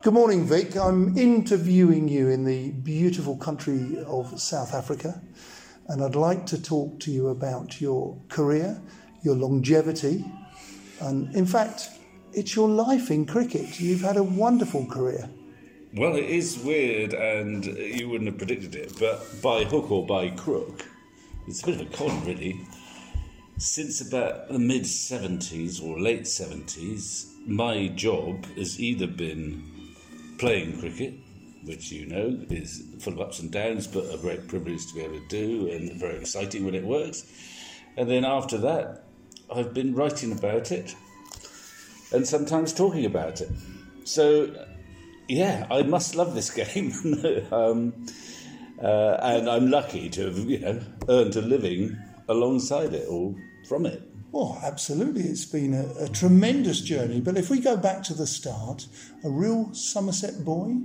Good morning, Vic. I'm interviewing you in the beautiful country of South Africa, and I'd like to talk to you about your career, your longevity, and in fact, it's your life in cricket. You've had a wonderful career. Well, it is weird, and you wouldn't have predicted it, but by hook or by crook, it's a bit of a con, really. Since about the mid 70s or late 70s, my job has either been playing cricket, which you know is full of ups and downs, but a great privilege to be able to do and very exciting when it works. And then after that, I've been writing about it and sometimes talking about it. So, yeah, I must love this game. um, uh, and I'm lucky to have, you know, earned a living alongside it or from it. Well, absolutely. It's been a, a, tremendous journey. But if we go back to the start, a real Somerset boy,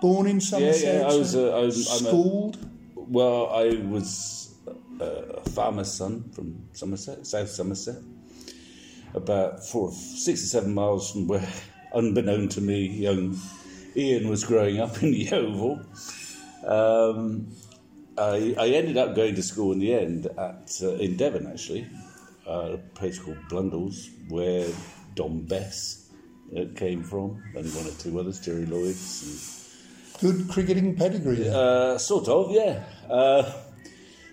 born in Somerset, yeah, yeah. I was, uh, I was schooled. A, well, I was a, a farmer's son from Somerset, South Somerset, about four, six or seven miles from where, unbeknown to me, young Ian was growing up in Yeovil. Um, I, I, ended up going to school in the end at uh, in Devon actually, uh, a place called Blundell's where Dom Bess uh, came from, and one or two others, Jerry Lloyd's. Good cricketing pedigree. Uh, sort of, yeah. Uh,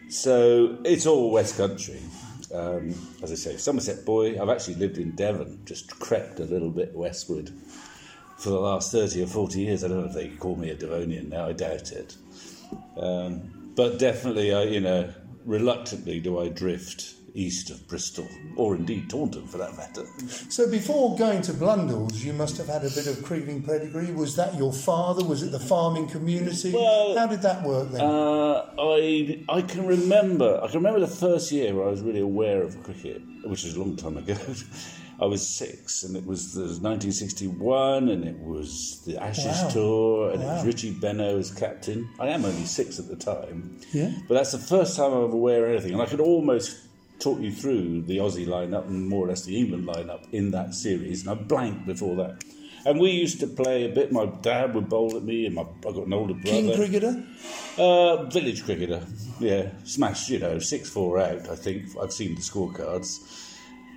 so it's all West Country. Um, as I say, Somerset boy. I've actually lived in Devon, just crept a little bit westward for the last 30 or 40 years. I don't know if they call me a Devonian now, I doubt it. Um, but definitely, I, you know, reluctantly do I drift east of Bristol, or indeed Taunton for that matter. So before going to Blundell's, you must have had a bit of cricketing pedigree. Was that your father? Was it the farming community? Well, How did that work then? Uh, I I can remember I can remember the first year where I was really aware of cricket, which is a long time ago. I was six, and it was the 1961, and it was the Ashes Wow. tour, and it was Richie Benaud as captain. I am only six at the time, Yeah. but that's the first time I was aware of anything, and I could almost talk you through the Aussie lineup and more or less the England lineup in that series, and I blanked before that. And we used to play a bit. My dad would bowl at me, and my I got an older brother. King cricketer? Uh, village cricketer, yeah, smashed, you know, six four out. I think I've seen the scorecards.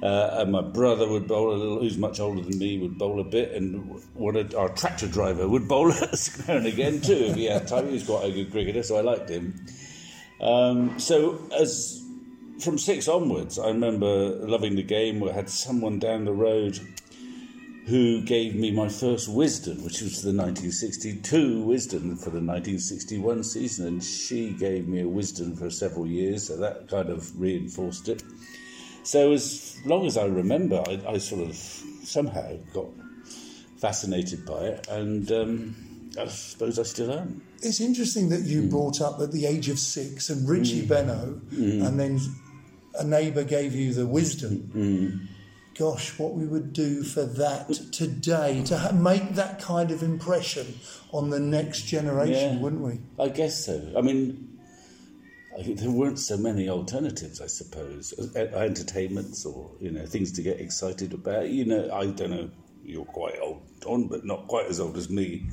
Uh, and my brother would bowl a little, who's much older than me, would bowl a bit, and one of our tractor driver would bowl us now and again too if he had time. He was quite a good cricketer, so I liked him. Um, so as from six onwards, I remember loving the game. We had someone down the road who gave me my first Wisden, which was the 1962 Wisden for the 1961 season, and she gave me a Wisden for several years, so that kind of reinforced it. So as long as I remember, I, I sort of somehow got fascinated by it, and um, I suppose I still am. It's interesting that you hmm. brought up at the age of six and Richie hmm. Benaud, hmm. and then a neighbour gave you the Wisden. Gosh, what we would do for that today to ha- make that kind of impression on the next generation, Yeah. wouldn't we? I guess so. I mean, I, there weren't so many alternatives, I suppose, uh, entertainments or you know things to get excited about. You know, I don't know. You're quite old, Don, but not quite as old as me.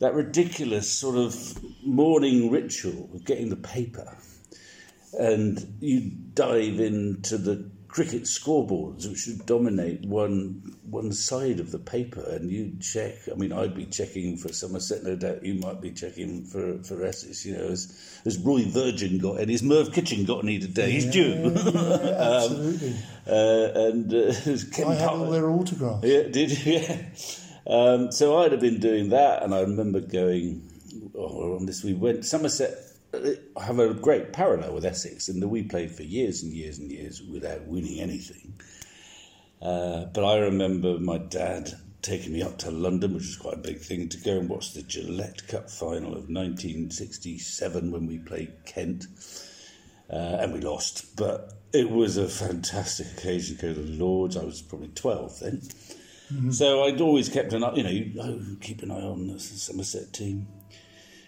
That ridiculous sort of morning ritual of getting the paper, and you dive into the cricket scoreboards, which would dominate one one side of the paper, and you check. I mean, I'd be checking for Somerset, no doubt. You might be checking for for Essex. You know, has, has Roy Virgin got any? Has Merv Kitchen got any today? He's due. Absolutely. uh, and uh, I had all their autographs. yeah, did you? Yeah. Um, so I'd have been doing that, and I remember going oh, on this. We went Somerset. Have a great parallel with Essex, in that we played for years and years and years without winning anything. Uh, but I remember my dad taking me up to London, which was quite a big thing, to go and watch the Gillette Cup final of 1967 when we played Kent uh, and we lost. But it was a fantastic occasion to go to the Lords. I was probably 12 then. So I'd always kept an eye, you know, you oh, keep an eye on the Somerset team.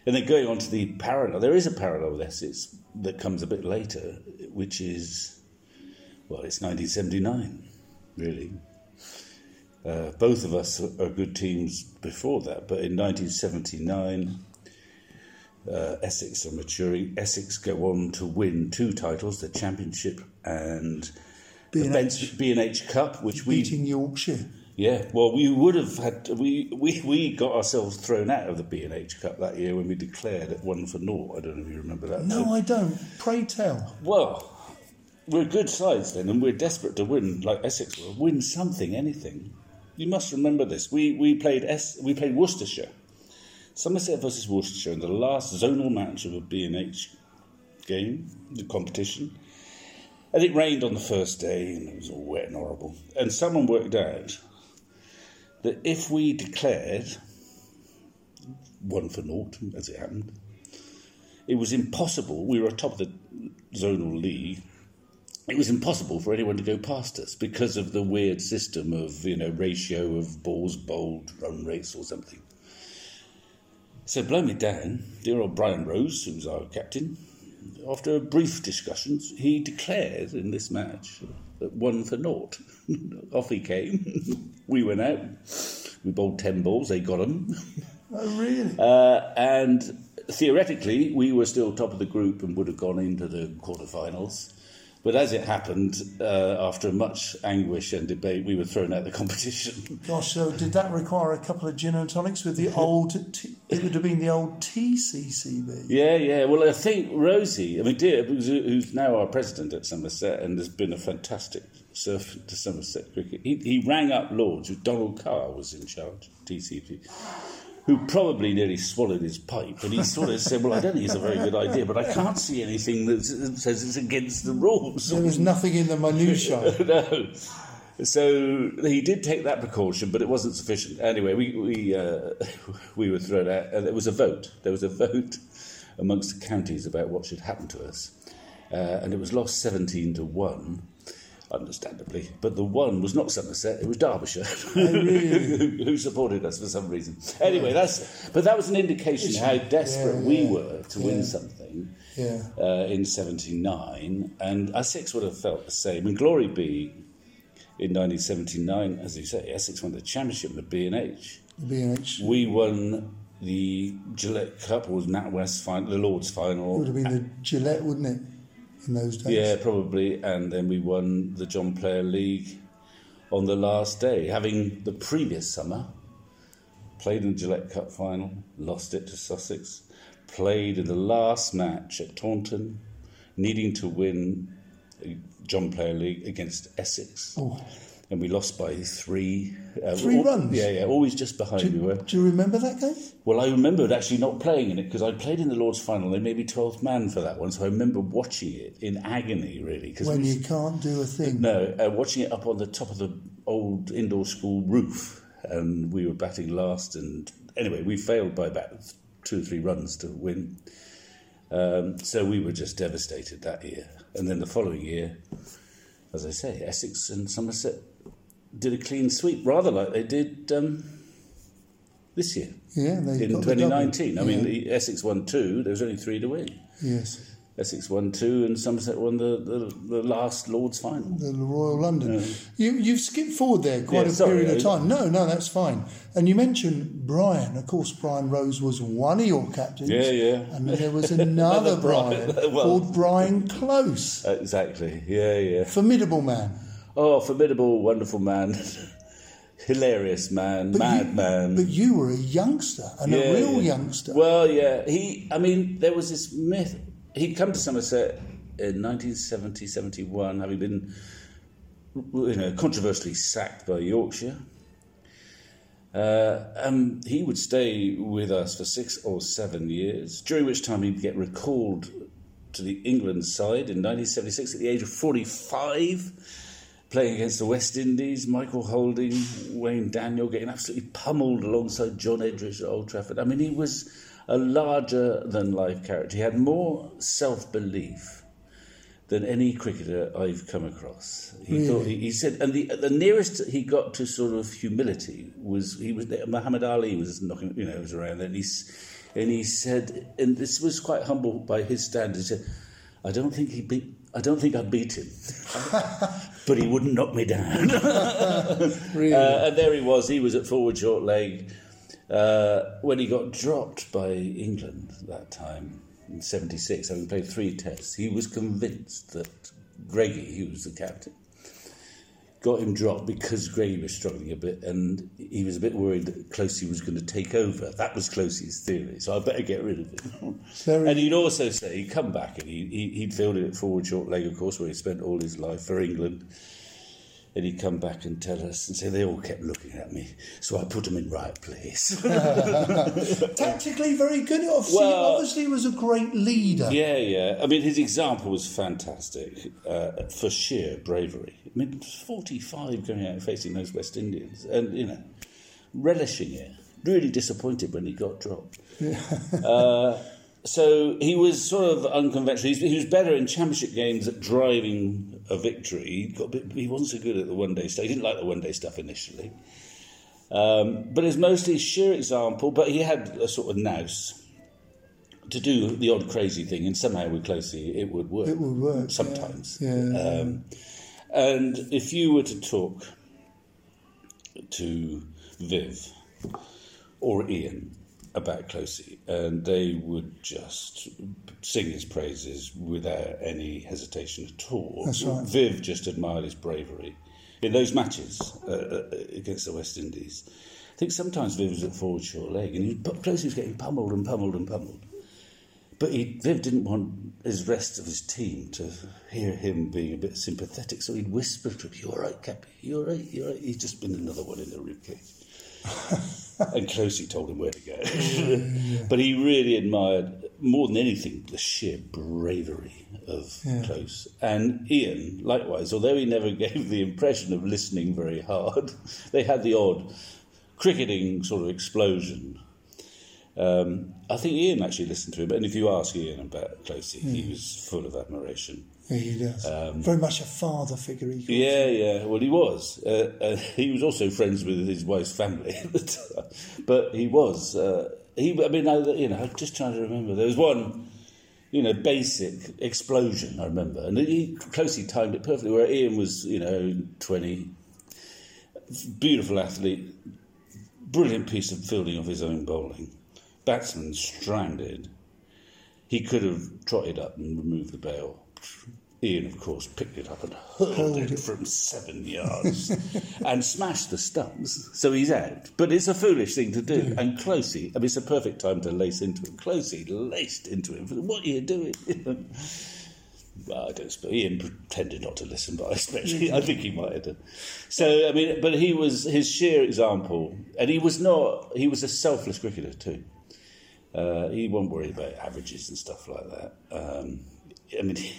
And then going on to the parallel, there is a parallel with Essex that comes a bit later, which is, well, it's 1979, really. Uh, both of us are good teams before that, but in 1979, uh, Essex are maturing. Essex go on to win two titles, the Championship and the B&H. Bench- B&H Cup, which we Beating Yorkshire. Yeah, well, we would have had we we, we got ourselves thrown out of the B and H Cup that year when we declared at one for naught. I don't know if you remember that. No, I don't. Pray tell. Well, we're good sides then, and we're desperate to win, like Essex were. Win something, anything. You must remember this. We we played S, we played Worcestershire, Somerset versus Worcestershire in the last zonal match of a B and H game, the competition. And it rained on the first day, and it was all wet and horrible. And someone worked out that if we declared one for naught, as it happened, it was impossible. We were atop the zonal league. It was impossible for anyone to go past us because of the weird system of you know ratio of balls bowled, run rates, or something. So blow me down, dear old Brian Rose, who was our captain. After a brief discussions, he declared in this match one for naught. Off he came. we went out. We bowled ten balls. They got them. Oh, really? Uh, and theoretically, we were still top of the group and would have gone into the quarterfinals. But as it happened, uh, after much anguish and debate, we were thrown out of the competition. Gosh, so did that require a couple of gin and tonics with the old? T- it would have been the old TCCB. yeah, yeah. Well, I think Rosie, I mean, dear, who's, now our president at Somerset and has been a fantastic servant to Somerset cricket, he, he rang up Lords, who Donald Carr was in charge, TCP. Who probably nearly swallowed his pipe, and he sort of said, "Well, I don't think it's a very good idea, but I can't see anything that says it's against the rules." There was nothing in the minutiae. no. So he did take that precaution, but it wasn't sufficient. Anyway, we we uh, we were thrown out, and there was a vote. There was a vote amongst the counties about what should happen to us, uh, and it was lost seventeen to one. Understandably, but the one was not Somerset; it was Derbyshire, who, who supported us for some reason. Anyway, that's but that was an indication how desperate yeah, we yeah, were to win something Yeah. uh, in 79, and Essex would have felt the same. And glory be, in 1979, as you say, Essex won the championship in the B&H. The B&H. We won the Gillette Cup, or was NatWest final, the Lord's final. It would have been the Gillette, wouldn't it? In those days. Yeah, probably. And then we won the John Player League on the last day, having the previous summer played in the Gillette Cup final, lost it to Sussex, played in the last match at Taunton, needing to win John Player League against Essex. Oh. And we lost by three. Uh, Three al- runs? Yeah, yeah, always just behind Do, we were. do you remember that game? Well, I remembered actually not playing in it because I played in the Lord's final. They made me 12th man for that one, so I remember watching it in agony, really. Cause When we- you can't do a thing. no, uh, watching it up on the top of the old indoor school roof, and we were batting last. And anyway, we failed by about two or three runs to win. Um, so we were just devastated that year. And then the following year, as I say, Essex and Somerset did a clean sweep, rather like they did um, this year Yeah, they in got 2019. double. I mean, Yeah. the Essex won two. There was only three to win. yes, Essex won two, and Somerset won the, the, the last Lord's final. the Royal London. You you've skipped forward there quite Yeah, a sorry, period of time. No, no, that's fine. And you mentioned Brian. Of course, Brian Rose was one of your captains. Yeah, yeah. And there was another Brian. Brian Well- called Brian Close. Exactly. Yeah, yeah. Formidable man. Oh, formidable, wonderful man. Hilarious man, But mad you, man. But you were a youngster, and Yeah, a real yeah. youngster. Well, yeah. He, I mean, there was this myth. He'd come to Somerset in 1970, 71, having been, you know, controversially sacked by Yorkshire. Uh, and he would stay with us for six or seven years, during which time he'd get recalled to the England side in 1976 at the age of 45 playing against the West Indies, Michael Holding, Wayne Daniel getting absolutely pummeled alongside John Edrich at Old Trafford. I mean, he was a larger than life character. He had more self belief than any cricketer I've come across. He hmm. thought he, he said, and the the nearest he got to sort of humility was he was Muhammad Ali was knocking, you know, was around, and he's and he said, and this was quite humble by his standards. He said, "I don't think he beat." I don't think I beat him. but he wouldn't knock me down. Really? Uh, and there he was. He was at forward short leg uh, when he got dropped by England that time in '76, having played three tests. He was convinced that Greggy, he was the captain, got him dropped because Gray was struggling a bit, and he was a bit worried that Closey was going to take over. That was Closey's theory, so I better get rid of him. Very- and he'd also say he'd come back and he, he, he'd fielded at forward short leg, of course, where he spent all his life for England. And he'd come back and tell us and say they all kept looking at me, so I put them in right place. Tactically very good. Obviously, Well- obviously he was a great leader. Yeah, yeah. I mean, his example was fantastic uh, for sheer bravery. I mean, 45 going out and facing those West Indians and, you know, relishing it. Really disappointed when he got dropped. uh, so he was sort of unconventional. He's- He was better in championship games at driving a victory. He, bit, he wasn't so good at the one day stuff. He didn't like the one day stuff initially. Um, but it's mostly sheer example. But he had a sort of nous to do the odd crazy thing, and somehow with Closey it would work. It would work, yeah. sometimes. Yeah. Um, and if you were to talk to Viv or Ian about Closey, and they would just sing his praises without any hesitation at all. That's right. Viv just admired his bravery in those matches uh, uh, against the West Indies. I think sometimes Viv was at forward short leg, and he, Closey was getting pummeled and pummeled and pummeled. But he, Viv didn't want his rest of his team to hear him being a bit sympathetic, so he'd whisper to him, "You all right, Cappy? You all right? You all right?" He's just been another one in the ribcage. and Closey told him where to go. but he really admired, more than anything, the sheer bravery of Yeah. Close. And Ian, likewise, although he never gave the impression of listening very hard, they had the odd cricketing sort of explosion. Um, I think Ian actually listened to him, and if you ask Ian about Closey, he was full of admiration. Yeah, he does. very much a father figure. He Um, Yeah, yeah. Well, he was. Uh, uh, he was also friends with his wife's family at the time. But he was. Uh, he. I mean, I, you know, I'm just trying to remember. There was one, you know, basic explosion. I remember, and he closely timed it perfectly. Where Ian was, you know, twenty, beautiful athlete, brilliant piece of fielding of his own bowling, batsman stranded. He could have trotted up and removed the bail. Ian, of course, picked it up and hurled it from seven yards and smashed the stumps. So he's out. But it's a foolish thing to do. And Closey, I mean, it's a perfect time to lace into him. Closey laced into him. What are you doing? Well, I don't suppose Ian pretended not to listen, but I expect I think he might have done. So I mean, but he was his sheer example, and he was not. He was a selfless cricketer too. Uh, he wasn't worried about averages and stuff like that. Um, I mean, he,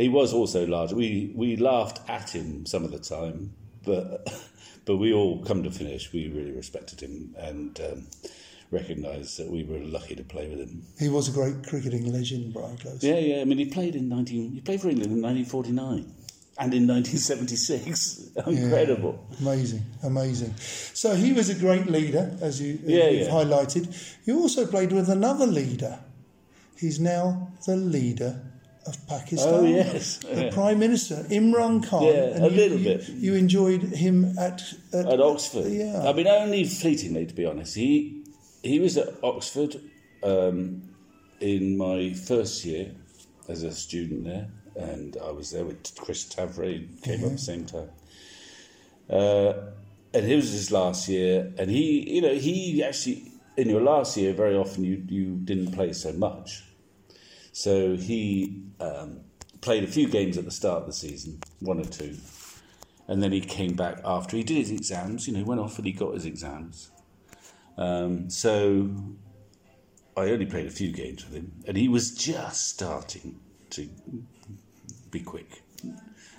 he was also large. We we laughed at him some of the time, but but we all come to finish. We really respected him and um, recognised that we were lucky to play with him. He was a great cricketing legend, Brian Close. Yeah, yeah. I mean, he played in nineteen. He played for England in nineteen forty nine and in nineteen seventy six. Incredible. Amazing, amazing. So he was a great leader, as you, Yeah, you've yeah. highlighted. You also played with another leader. He's now the leader of Pakistan. Oh, yes. The Yeah. Prime Minister, Imran Khan. Yeah, a you, little bit. You enjoyed him at, at, at Oxford. Yeah. I mean, only fleetingly, to be honest. He he was at Oxford um, in my first year as a student there, and I was there with Chris Tavaré, came up at the same time. Uh, and it was his last year, and he, you know, he actually in your last year, very often you you didn't play so much, so he um, played a few games at the start of the season, one or two, and then he came back after he did his exams. You know, he went off and he got his exams. Um, so I only played a few games with him, and he was just starting to be quick.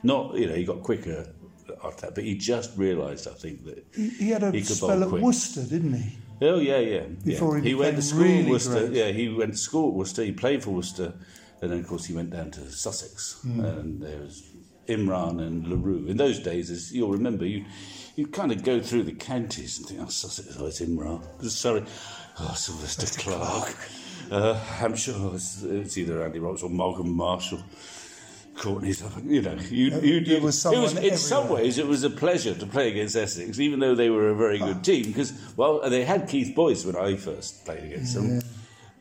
Not, you know, he got quicker after that, but he just realised, I think, that. he, had a He spell at quick. Worcester, didn't he? Oh yeah, yeah. Before yeah. he he went to school really Worcester. great. Yeah, he went to school at Worcester. He played for Worcester, and then of course he went down to Sussex, Hmm. and there was Imran and Le Roux. In those days, as you'll remember, you you kind of go through the counties and think, oh, Sussex, oh, it's Imran. Sorry, oh, Sylvester Clarke. Uh, Hampshire, oh, it's, it's either Andy Roberts or Malcolm Marshall. Courtney's, up you know, you, you, you, there was it was, in some ways it was a pleasure to play against Essex, even though they were a very good ah. team. Because well, they had Keith Boyce when I first played against them,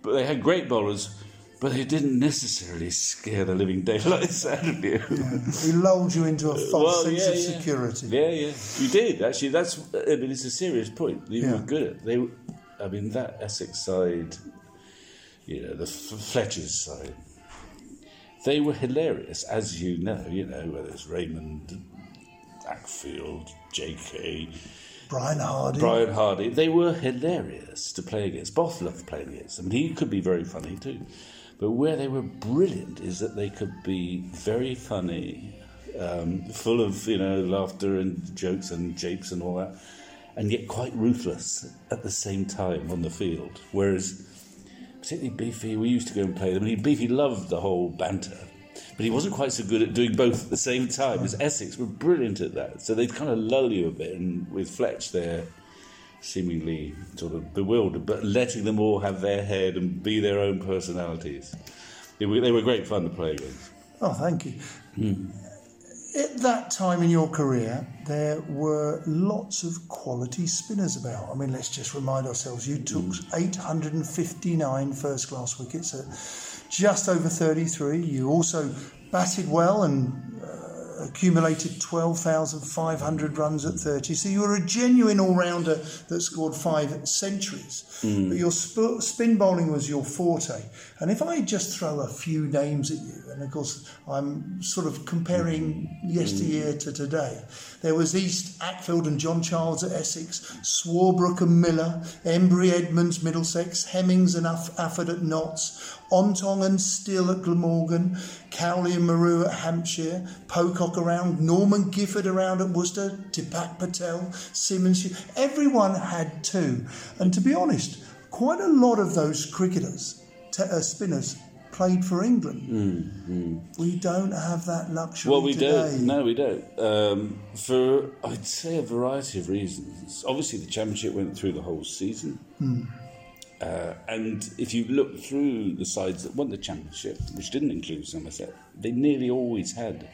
but they had great bowlers, but they didn't necessarily scare the living daylights out of you. He lulled you into a false Well, sense yeah, of yeah. security. Yeah, yeah, you did actually. That's I mean, it's a serious point. You Yeah. were good. At, they. I mean, that Essex side, you know, the F- Fletcher's side, they were hilarious, as you know. You know, whether it's Raymond, Acfield, J.K., Brian Hardy. Brian Hardy, they were hilarious to play against. Both loved playing against them, and he could be very funny too. But where they were brilliant is that they could be very funny, um, full of you know laughter and jokes and japes and all that, and yet quite ruthless at the same time on the field. Whereas, particularly Beefy, we used to go and play them, and he, Beefy loved the whole banter. But he wasn't quite so good at doing both at the same time as Essex were brilliant at that. So they'd kind of lull you a bit, and with Fletch, they're seemingly sort of bewildered, but letting them all have their head and be their own personalities. They were, they were great fun to play against. Oh, thank you. Hmm. At that time in your career, there were lots of quality spinners about. I mean, let's just remind ourselves you took Hmm. 859 first class wickets at just over 33. You also batted well and uh, accumulated 12,500 runs at 30. So you were a genuine all rounder that scored five centuries. Hmm. But your sp- spin bowling was your forte. And if I just throw a few names at you, and of course I'm sort of comparing hmm. yesteryear to today, there was East, Acfield and John Childs at Essex, Swarbrook and Miller, Emburey Edmonds, Middlesex, Hemmings and Aff- Afford at Notts, Ontong and Still at Glamorgan, Cowley and Maru at Hampshire, Pocock around, Norman Gifford around at Worcester, Dipak Patel, Simmons. Everyone had two. And to be honest, quite a lot of those cricketers, t- uh, spinners, played for England. We don't have that luxury Mm, Well, we today. don't. No, we don't. Um, for I'd say a variety of reasons. Obviously, the championship went through the whole season, uh, and if you look through the sides that won the championship, which didn't include Somerset, they nearly always had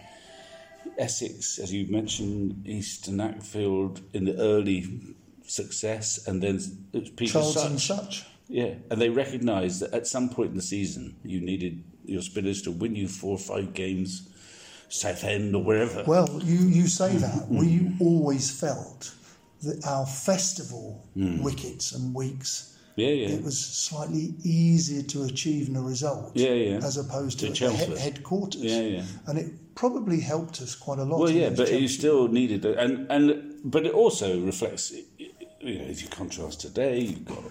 Essex, as you mentioned, East and Acfield in the early success, and then it was Peter Childs and Such. such. Yeah, and they recognised that at some point in the season, you needed your spinners to win you four or five games, Southend or wherever. Well, you, you say that. We always felt that our festival wickets and weeks, yeah, yeah. it was slightly easier to achieve in a result Yeah, yeah. as opposed to, To he- headquarters. Yeah, yeah. And it probably helped us quite a lot. Well, yeah, but you still needed it, and and but it also reflects. You know, if you contrast today, you've got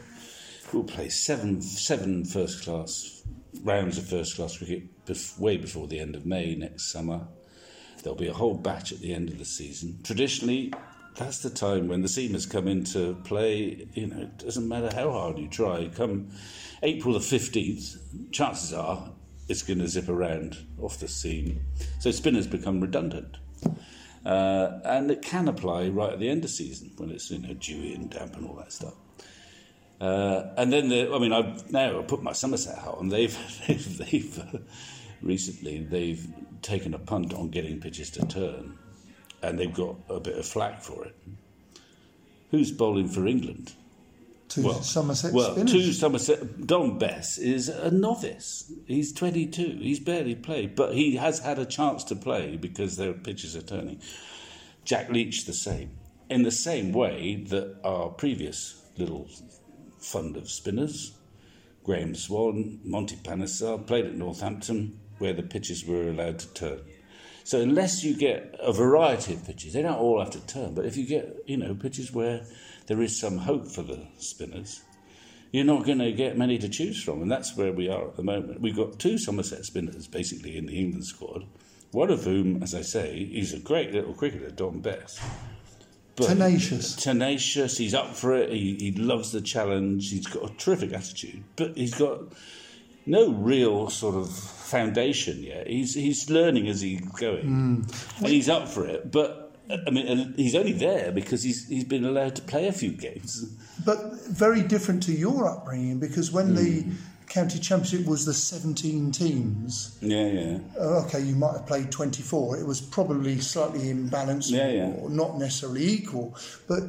we'll play seven seven first class rounds of first class cricket bef- way before the end of May next summer. There'll be a whole batch at the end of the season. Traditionally, that's the time when the seamers come into play. You know, it doesn't matter how hard you try. Come April the fifteenth, chances are it's going to zip around off the seam. So spinners become redundant. Uh, and it can apply right at the end of season when it's you know dewy and damp and all that stuff. Uh, and then the, I mean I've now put my Somerset hat on. They've they've, they've uh, recently they've taken a punt on getting pitches to turn, and they've got a bit of flack for it. Who's bowling for England? Two Somerset well, spinners. two Somerset. Dom Bess is a novice. He's 22. He's barely played, but he has had a chance to play because their pitches are turning. Jack Leach the same. In the same way that our previous little fund of spinners, Graeme Swann, Monty Panesar, played at Northampton, where the pitches were allowed to turn. So unless you get a variety of pitches, they don't all have to turn. But if you get, you know, pitches where there is some hope for the spinners, you're not going to get many to choose from, and that's where we are at the moment. We've got two Somerset spinners basically in the England squad. One of whom, as I say, he's a great little cricketer, Dom Bess. But Tenacious. tenacious. He's up for it. He, he loves the challenge. He's got a terrific attitude, but he's got no real sort of foundation yet. He's he's learning as he's going, and he's up for it. But I mean, he's only there because he's he's been allowed to play a few games. But very different to your upbringing because when the county championship was the 17 teams. Yeah, yeah. Uh, okay, you might have played 24. It was probably slightly imbalanced Yeah, yeah. or not necessarily equal. But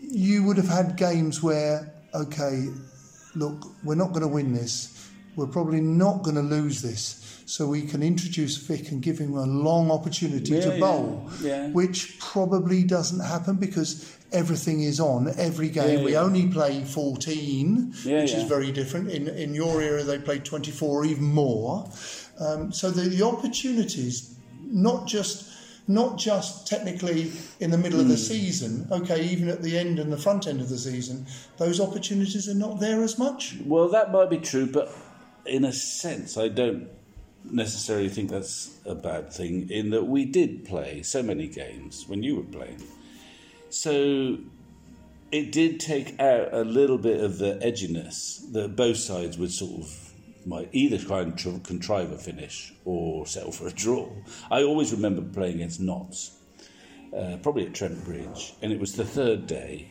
you would have had games where, okay, look, we're not going to win this. We're probably not going to lose this. So we can introduce Vic and give him a long opportunity Yeah, to bowl, yeah. which probably doesn't happen because everything is on every game. Yeah, we yeah. only play 14, Yeah, which is very different. In, in your era, they played 24 or even more. Um, so the, the opportunities, not just not just technically in the middle of Hmm. the season, okay, even at the end and the front end of the season, those opportunities are not there as much. Well, that might be true, but in a sense, I don't necessarily think that's a bad thing. In that we did play so many games when you were playing, so it did take out a little bit of the edginess that both sides would sort of might either try and tr- contrive a finish or settle for a draw. I always remember playing against Notts, uh, probably at Trent Bridge, and it was the third day.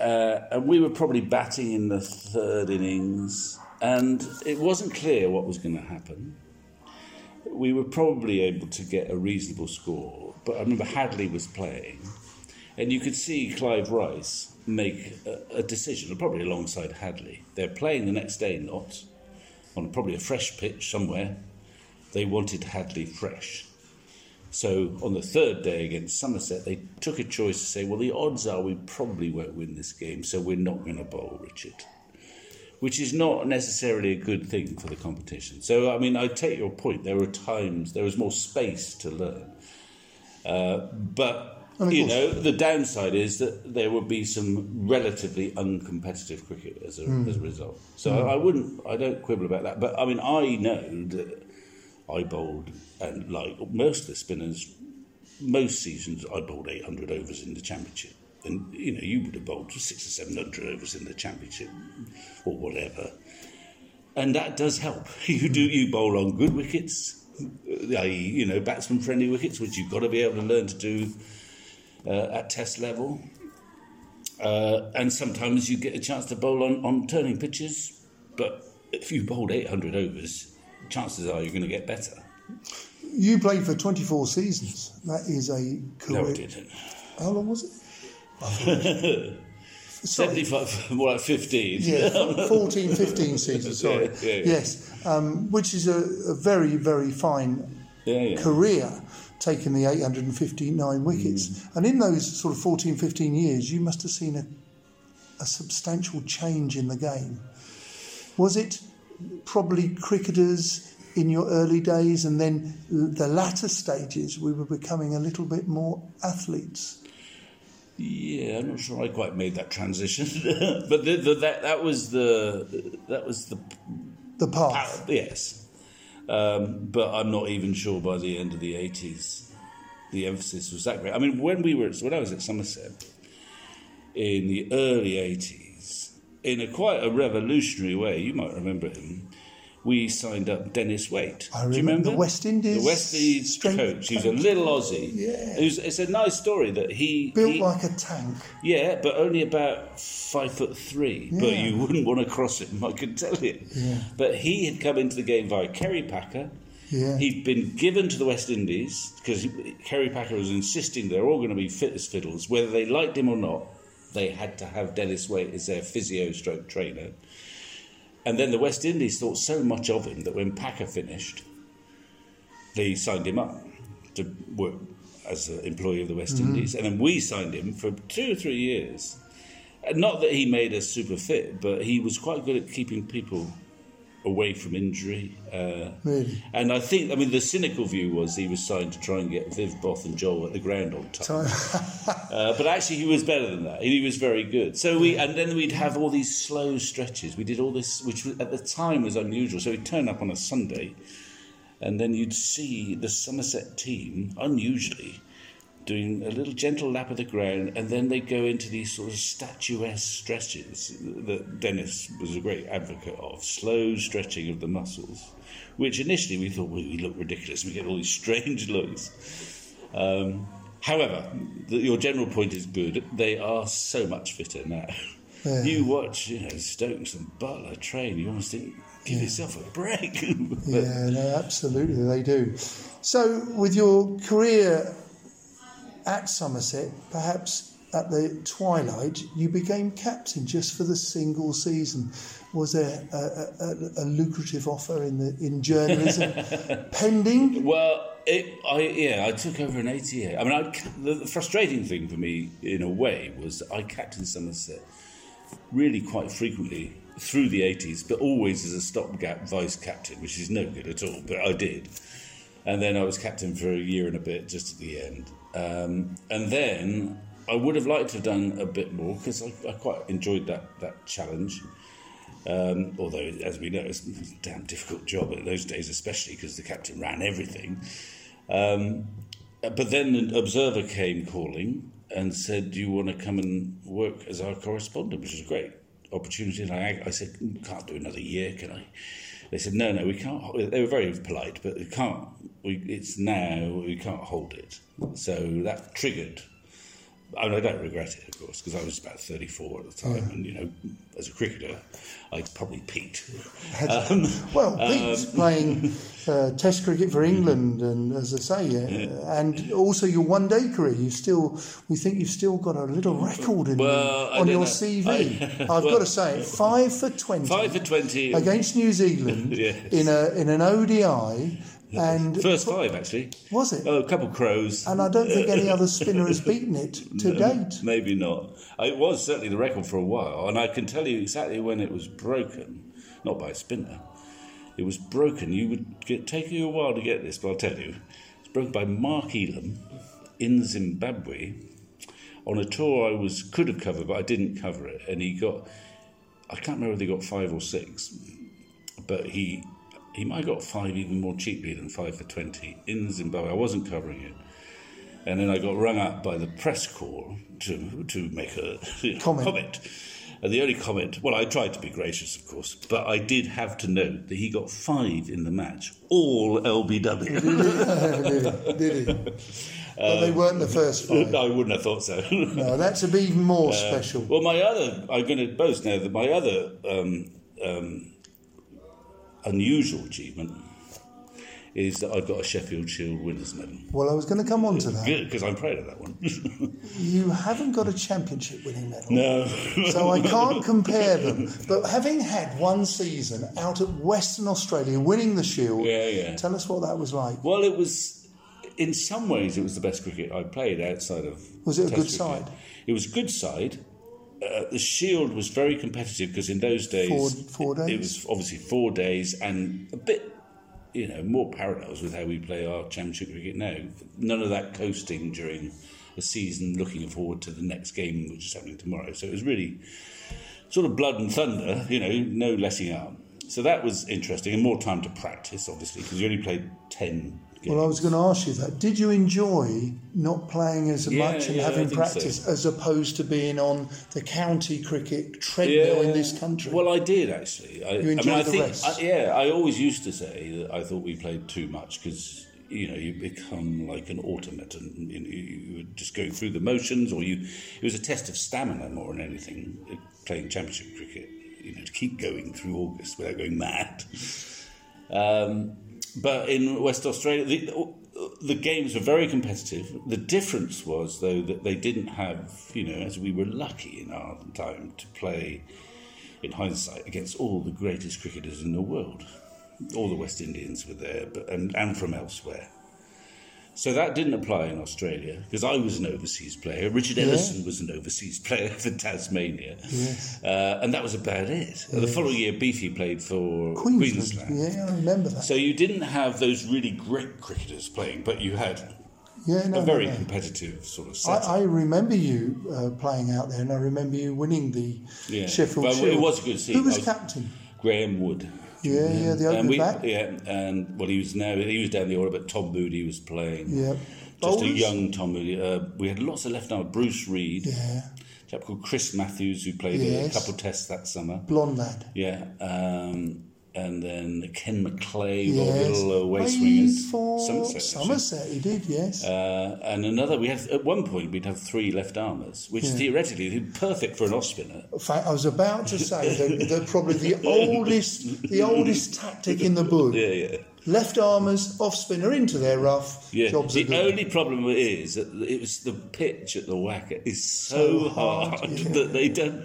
Uh, and we were probably batting in the third innings, and it wasn't clear what was going to happen. We were probably able to get a reasonable score, but I remember Hadlee was playing, and you could see Clive Rice make a, a decision, probably alongside Hadlee. They're playing the next day, not on probably a fresh pitch somewhere. They wanted Hadlee fresh. So on the third day against Somerset, they took a choice to say, well, the odds are we probably won't win this game, so we're not going to bowl Richard. Which is not necessarily a good thing for the competition. So, I mean, I take your point. There were times, there was more space to learn. Uh, but, you know, the downside is that there would be some relatively uncompetitive cricket as a, Hmm. as a result. So I wouldn't, I don't quibble about that. But, I mean, I know that I bowled, and like most of the spinners, most seasons I bowled 800 overs in the championship. And, you know, you would have bowled six or 700 overs in the championship or whatever. And that does help. You do, you bowl on good wickets, i.e., you know, batsman friendly wickets, which you've got to be able to learn to do uh, at test level. Uh, and sometimes you get a chance to bowl on, on turning pitches, but if you bowled 800 overs, chances are you're going to get better. You played for 24 seasons. That is a career. No, I didn't. How long was it? Sorry. 75, more like 15. Yeah, 14, 15 seasons, sorry. Yeah, yeah, yeah. Yes, um, which is a, a very, very fine career, taking the 859 wickets. Mm. And in those sort of 14, 15 years, you must have seen a, a substantial change in the game. Was it probably cricketers in your early days and then the latter stages we were becoming a little bit more athletes? Yeah, I'm not sure I quite made that transition, but the, the, that that was the that was the The path. yes, um, but I'm not even sure by the end of the 80s the emphasis was that great. I mean, when we were when I was at Somerset in the early 80s, in a quite a revolutionary way, you might remember him. We signed up Dennis Waight. I Do you remember remember the West Indies The West Indies coach. He was a little Aussie. Yeah. It was, it's a nice story that he Built he- like a tank. yeah, but only about five foot three. Yeah. But you wouldn't want to cross him, I can tell you. Yeah. But he had come into the game via Kerry Packer. Yeah. He'd been given to the West Indies because Kerry Packer was insisting they're all going to be fit as fiddles, whether they liked him or not. They had to have Dennis Waight as their physio stroke trainer. And then the West Indies thought so much of him that when Packer finished, they signed him up to work as an employee of the West mm-hmm. Indies. And then we signed him for two or three years. Not that he made us super fit, but he was quite good at keeping people away from injury. Uh, Really? and I think, I mean, the cynical view was he was signed to try and get Viv, Both, and Joel at the ground on time. Uh, but actually, he was better than that. He was very good. So we, and then we'd have all these slow stretches. We did all this, which was, at the time was unusual. So we'd turn up on a Sunday, and then you'd see the Somerset team, unusually, doing a little gentle lap of the ground, and then they go into these sort of statuesque stretches that Dennis was a great advocate of, slow stretching of the muscles, which initially we thought well, we look ridiculous. We get all these strange looks. Um, however, the, your general point is good. They are so much fitter now. Yeah. You watch, you know, Stokes and Buttler train. You almost think, give yourself a break. Yeah, no, absolutely, they do. So, with your career at Somerset, perhaps at the twilight, you became captain just for the single season. Was there a, a, a, lucrative offer in the in journalism pending? Well, it, I yeah, I took over in '88. I mean, I, the, the frustrating thing for me, in a way, was I captained Somerset really quite frequently through the '80s, but always as a stopgap vice captain, which is no good at all. But I did, and then I was captain for a year and a bit, just at the end, um, and then. I would have liked to have done a bit more because I, I quite enjoyed that, that challenge. Um, although, as we know, it's a damn difficult job in those days, especially because the captain ran everything. Um, but then an observer came calling and said, Do you want to come and work as our correspondent? Which was a great opportunity. And I, I said, Can't do another year, can I? They said, No, no, we can't. They were very polite, but we can't. We, it's now, we can't hold it. So that triggered I, mean, I don't regret it, of course, because I was about 34 at the time, and you know, as a cricketer, I probably peaked. Um, Well, Pete's playing uh, Test cricket for England, and as I say, uh, and also your one-day career. You still, we think you've still got a little record in Well, on your know. CV. I- I've well- got to say, it, five for twenty Five for 20. against New Zealand Yes. in a in an ODI, and First five, actually. was it? Oh, a couple of crows. And I don't think any other spinner has beaten it to date. Maybe not. Uh, it was certainly the record for a while, and I can tell you exactly when it was broken. Not by a spinner. It was broken. You would get take you a while to get this, but I'll tell you. It's broken by Mark Ealham in Zimbabwe on a tour I was could have covered, but I didn't cover it. And he got I can't remember if he got five or six, but he he might got five even more cheaply than five for twenty in Zimbabwe. I wasn't covering it. And then I got rung up by the press corps to to make a you know, Comment. comment. And the only comment, well, I tried to be gracious, of course, but I did have to note that he got five in the match, all LBW. did he? Did he? But they weren't the first five. I wouldn't have thought so. No, that's even more special. well, my other, I'm going to boast now that my other um, um, unusual achievement is that I've got a Sheffield Shield winners medal. Well, I was going to come on to that. Good, because I'm proud of that one. You haven't got a championship winning medal. no. So I can't compare them. But having had one season out at Western Australia winning the Shield, Yeah, yeah. tell us what that was like. Well, it was, in some ways, it was the best cricket I played outside of. Was it a good cricket. side? It was a good side. Uh, the Shield was very competitive because in those days, Four- four it- days? It was obviously four days and a bit, you know, more parallels with how we play our Championship cricket now. None of that coasting during a season, looking forward to the next game, which is happening tomorrow. So it was really sort of blood and thunder, you know, no letting up. So that was interesting and more time to practice, obviously, because you only played 10 games. Well, I was going to ask you that. Did you enjoy not playing as Yeah, much and yeah, having practice so. as opposed to being on the county cricket treadmill in this country? Well, I did actually. I, You I mean, enjoyed I the think, rest? I, yeah, I always used to say that I thought we played too much because you know you become like an automaton. You, know, you, you were just going through the motions, or you. It was a test of stamina more than anything. uh, Playing championship cricket, you know, to keep going through August without going mad. Um, but in West Australia, the, the games were very competitive. The difference was, though, that they didn't have, you know, as we were lucky in our time to play, in hindsight, against all the greatest cricketers in the world. All the West Indians were there, but, and, and from elsewhere. So that didn't apply in Australia because I was an overseas player. Richard Ellison was an overseas player for Tasmania, Yes. uh, and that was about it. The following year, Beefy played for Queensland. Queensland. Yeah, I remember that. So you didn't have those really great cricketers playing, but you had yeah, no, a very no, no. competitive sort of I, setup. I remember you uh, playing out there, and I remember you winning the Yeah. Sheffield Well, it was a good season. Who was was- captain? Graeme Wood. Yeah, yeah, the and opening we, back. yeah, and well, he was now he was down the order, but Tom Moody was playing. Yeah. Just a young Tom Moody. Uh, we had lots of left arm. Bruce Reid, Yeah, a chap called Chris Matthews, who played Yes. a couple of tests that summer. blonde lad. Yeah, um, and then Ken MacLeay, Yes. our little away Played swingers. Somerset. Somerset, he did, yes. Uh, and another, we had at one point we'd have three left armers, which theoretically would be perfect for an off spinner. In fact, I was about to say that, that probably the oldest, the oldest tactic in the book. Yeah, yeah. Left armers off spinner into their rough. Yeah, Jobs the good. only problem is that it was the pitch at the WACA is so, So hard, hard, yeah. that they don't.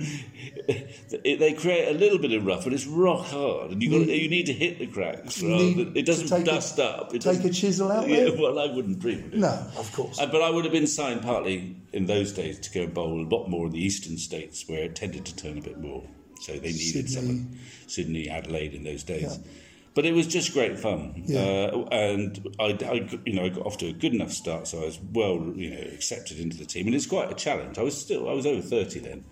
They create a little bit of rough, but it's rock hard, and you got you need to hit the cracks. Rather it doesn't take a- dust up. It Take a chisel out Yeah, there. well, I wouldn't dream of it. No, of course. Uh, but I would have been signed partly in those days to go bowl a lot more in the eastern states where it tended to turn a bit more. So they needed Sydney. someone. Sydney, Adelaide in those days. Yeah. But it was just great fun, Yeah. uh, and I, I, you know, I got off to a good enough start, so I was well, you know, accepted into the team, and it's quite a challenge. I was still, I was over thirty then,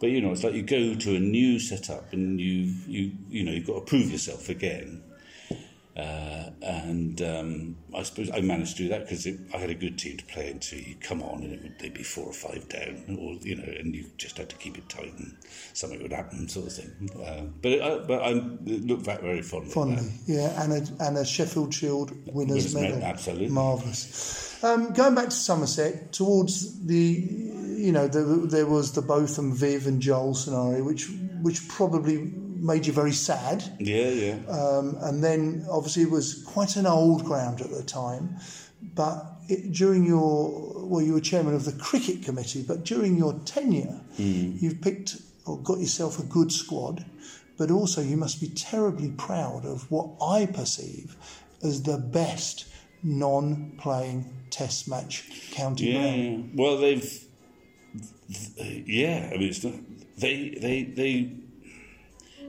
but you know, it's like you go to a new setup, and you, you, you know, you've got to prove yourself again. Uh, and um, I suppose I managed to do that because I had a good team to play into. You come on, and it would they'd be four or five down, or you know, and you just had to keep it tight, and something would happen, sort of thing. Uh, but I, but I look back very fondly. Fondly, yeah, and a, and a Sheffield Shield winners medal. absolutely. marvelous. Um, going back to Somerset, towards the, you know, the, there was the Botham, Viv, and Joel scenario, which which probably made you very sad. Yeah, yeah. Um, and then obviously it was quite an old ground at the time, but it, during your well, you were chairman of the cricket committee, but during your tenure, you've picked or got yourself a good squad, but also you must be terribly proud of what I perceive as the best non-playing Test match county Yeah, yeah. Well, they've. Yeah, I mean, it's not, they they they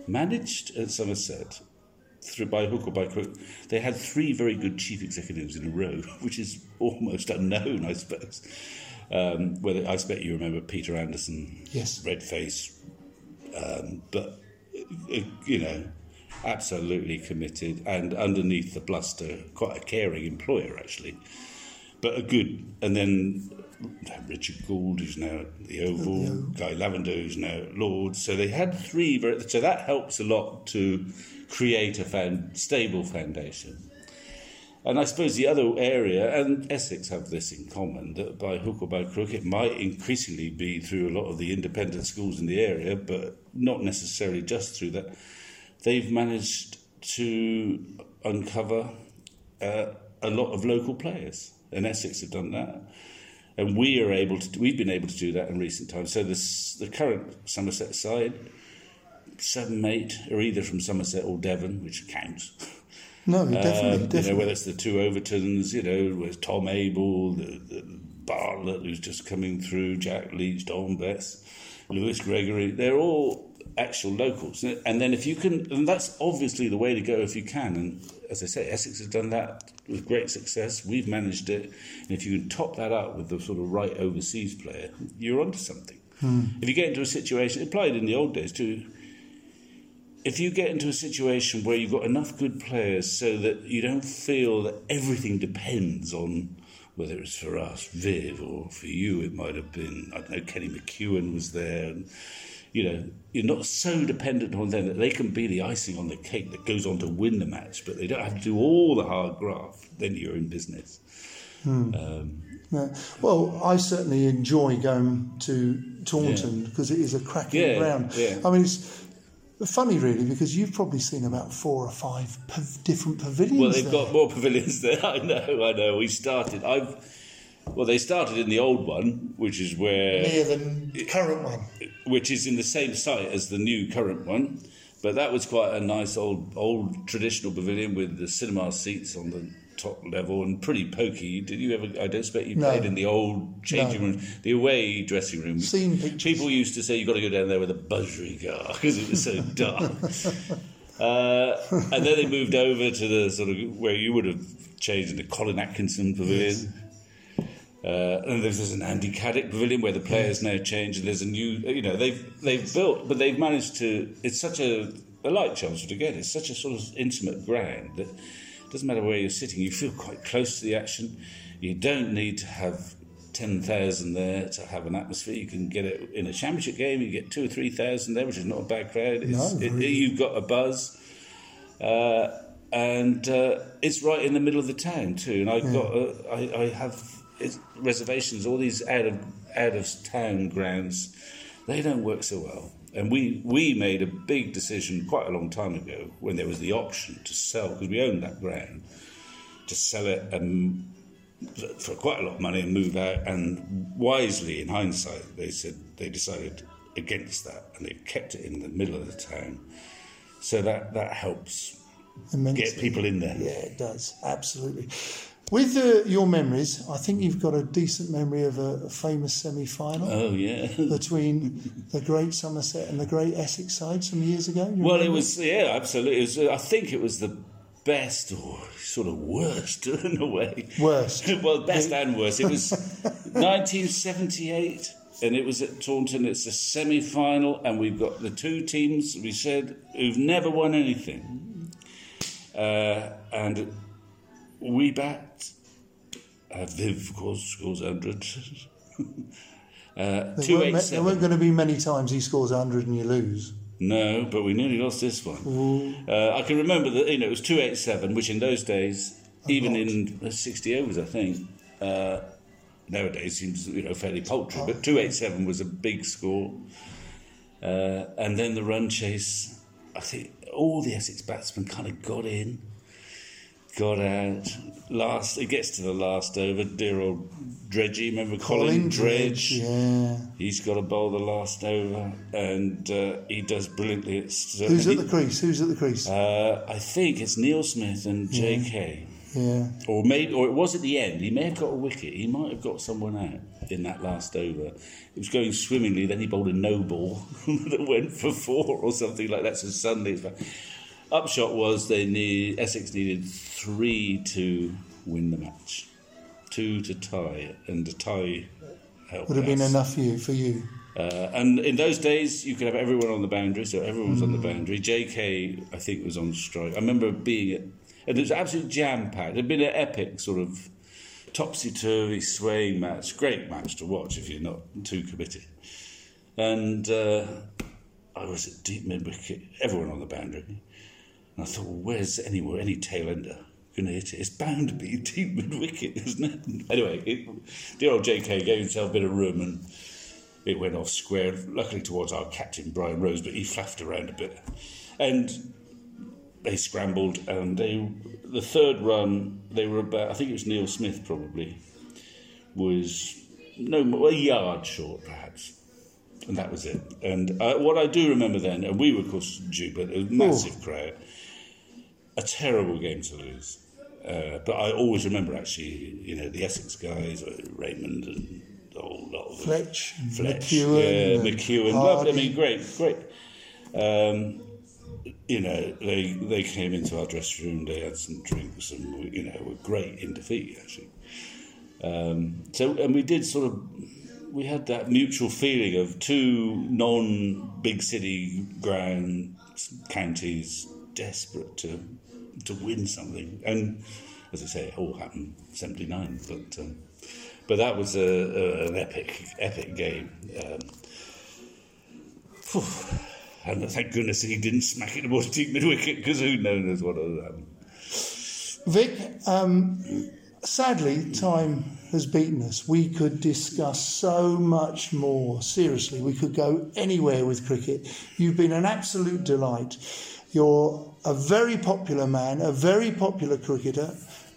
managed at Somerset through by hook or by crook. They had three very good chief executives in a row, which is almost unknown, I suppose. Um, whether I expect you remember Peter Anderson, Yes. red face, um, but uh, you know, absolutely committed and underneath the bluster, quite a caring employer actually but a good. And then Richard Gould, who's now at the Oval, Guy Lavender, who's now at Lords. So they had three. Very, so that helps a lot to create a fan, stable foundation. And I suppose the other area, and Essex have this in common, that by hook or by crook, it might increasingly be through a lot of the independent schools in the area, but not necessarily just through that. They've managed to uncover uh, a lot of local players, and Essex have done that. And we are able to. We've been able to do that in recent times. So this, the current Somerset side, seven, eight, are either from Somerset or Devon, which counts. No, definitely, Um, You know, whether it's the two Overtons, you know, with Tom Abell, the, the Bartlett who's just coming through, Jack Leach, Dom Bess, Lewis Gregory, they're all actual locals. And then if you can, and that's obviously the way to go if you can. And as I say, Essex has done that with great success. We've managed it. And if you can top that up with the sort of right overseas player, you're onto something. Hmm. If you get into a situation, it applied in the old days too if you get into a situation where you've got enough good players so that you don't feel that everything depends on whether it's for us, Viv, or for you, it might have been, I don't know, Kenny McEwan was there. And, you know, you're not so dependent on them that they can be the icing on the cake that goes on to win the match, but they don't have to do all the hard graft. Then you're in business. Um, Yeah. Well, I certainly enjoy going to Taunton because it is a cracking Yeah, ground. I mean, it's funny, really, because you've probably seen about four or five pav- different pavilions. Well, they've there. got more pavilions there. I know, I know. We started. I've. Well, they started in the old one, which is where, near the current one. which is in the same site as the new current one, but that was quite a nice old, old traditional pavilion with the cinema seats on the top level and pretty pokey. Did you ever? I don't expect you No. played in the old changing No. room, the away dressing room. Seen pictures. People used to say you've got to go down there with a buzzrigar because it was so dark. Uh, and then they moved over to the sort of where you would have changed into Colin Atkinson Pavilion. Uh, and there's, there's an Andy Caddick Pavilion where the players now change, and there's a new, you know, they've they've built, but they've managed to. It's such a, a like Chelmsford again. It's such a sort of intimate ground that it doesn't matter where you're sitting, you feel quite close to the action. You don't need to have ten thousand there to have an atmosphere. You can get it in a championship game. You get two or three thousand there, which is not a bad crowd. It's, No, it, really. you've got a buzz. Uh, and uh, it's right in the middle of the town too. And I got uh, I, I have reservations. All these out of out of town grounds, they don't work so well. And we we made a big decision quite a long time ago when there was the option to sell because we owned that ground to sell it and for quite a lot of money and move out. And wisely, in hindsight, they said they decided against that and they kept it in the middle of the town. So that that helps Immensely. get people in there. Yeah, it does. Absolutely. With uh, your memories, I think you've got a decent memory of a, a famous semi final Oh yeah. between the great Somerset and the great Essex side some years ago. You Well, it was yeah, absolutely. It was, uh, I think it was the best or sort of worst in a way. Worst. well, best and worst. It was 1978, and it was at Taunton. It's a semi-final, and we've got the two teams we said who've never won anything, uh, and we backed. Uh, Viv, of course, scores hundred. uh, There weren't, there weren't going to be many times he scores 100 and you lose. No, but we nearly lost this one. Uh, I can remember that you know it was two eight seven, which in those days, even in sixty overs, I think. Uh, nowadays seems you know fairly paltry, but two eight seven was a big score. Uh, and then the run chase, I think all the Essex batsmen kind of got in, got out. Last, it gets to the last over. Dear old Dredgy, remember Colin, Dredge? Yeah. He's got to bowl the last over, and uh, he does brilliantly. At Who's at the crease? Who's at the crease? uh, I think it's Neil Smith and J.K. yeah. Or maybe, or it was at the end. He may have got a wicket. He might have got someone out in that last over. It was going swimmingly. Then he bowled a no ball that went for four or something like that. So suddenly, it's back. Upshot was they need Essex needed three to win the match, two to tie, and the tie helped. Would have been enough for you. For you. Uh, and in those days, you could have everyone on the boundary, so everyone was on the Mm. boundary. JK, I think, was on strike. I remember being at, and it was absolutely jam packed. It had been an epic sort of topsy turvy swaying match. Great match to watch if you're not too committed. And uh, I was at deep mid wicket, everyone on the boundary. And I thought, well, where's anywhere, any tail ender going to hit it? It's bound to be deep and wicked, isn't it? Anyway, it, dear old JK gave himself a bit of room and it went off square, luckily towards our captain, Brian Rose, but he flapped around a bit. And they scrambled, and they the third run, they were about, I think it was Neil Smith probably, was no more, a yard short perhaps. And that was it. And uh, what I do remember then, and we were, of course, but a massive crowd, a terrible game to lose. Uh, but I always remember actually, you know, the Essex guys, uh, Raymond and a whole lot of them. Fletch, and Fletch, McEwan, yeah, McEwan. Lovely, I mean, great, great. Um, you know, they they came into our dressing room. They had some drinks, and you know, were great in defeat actually. Um, so, and we did sort of, we had that mutual feeling of two non-big city ground counties desperate to to win something, and as I say, it all happened seventy nine, but. Um, but that was a, a, an epic, epic game. Um, and thank goodness he didn't smack it towards deep mid wicket because who knows what would happen. Vic, um, sadly, time has beaten us. We could discuss so much more. Seriously, we could go anywhere with cricket. You've been an absolute delight. You're a very popular man, a very popular cricketer,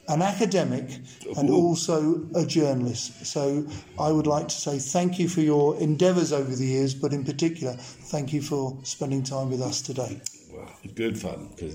an academic, and also a journalist. So I would like to say thank you for your endeavours over the years, but in particular, thank you for spending time with us today. Well, good fun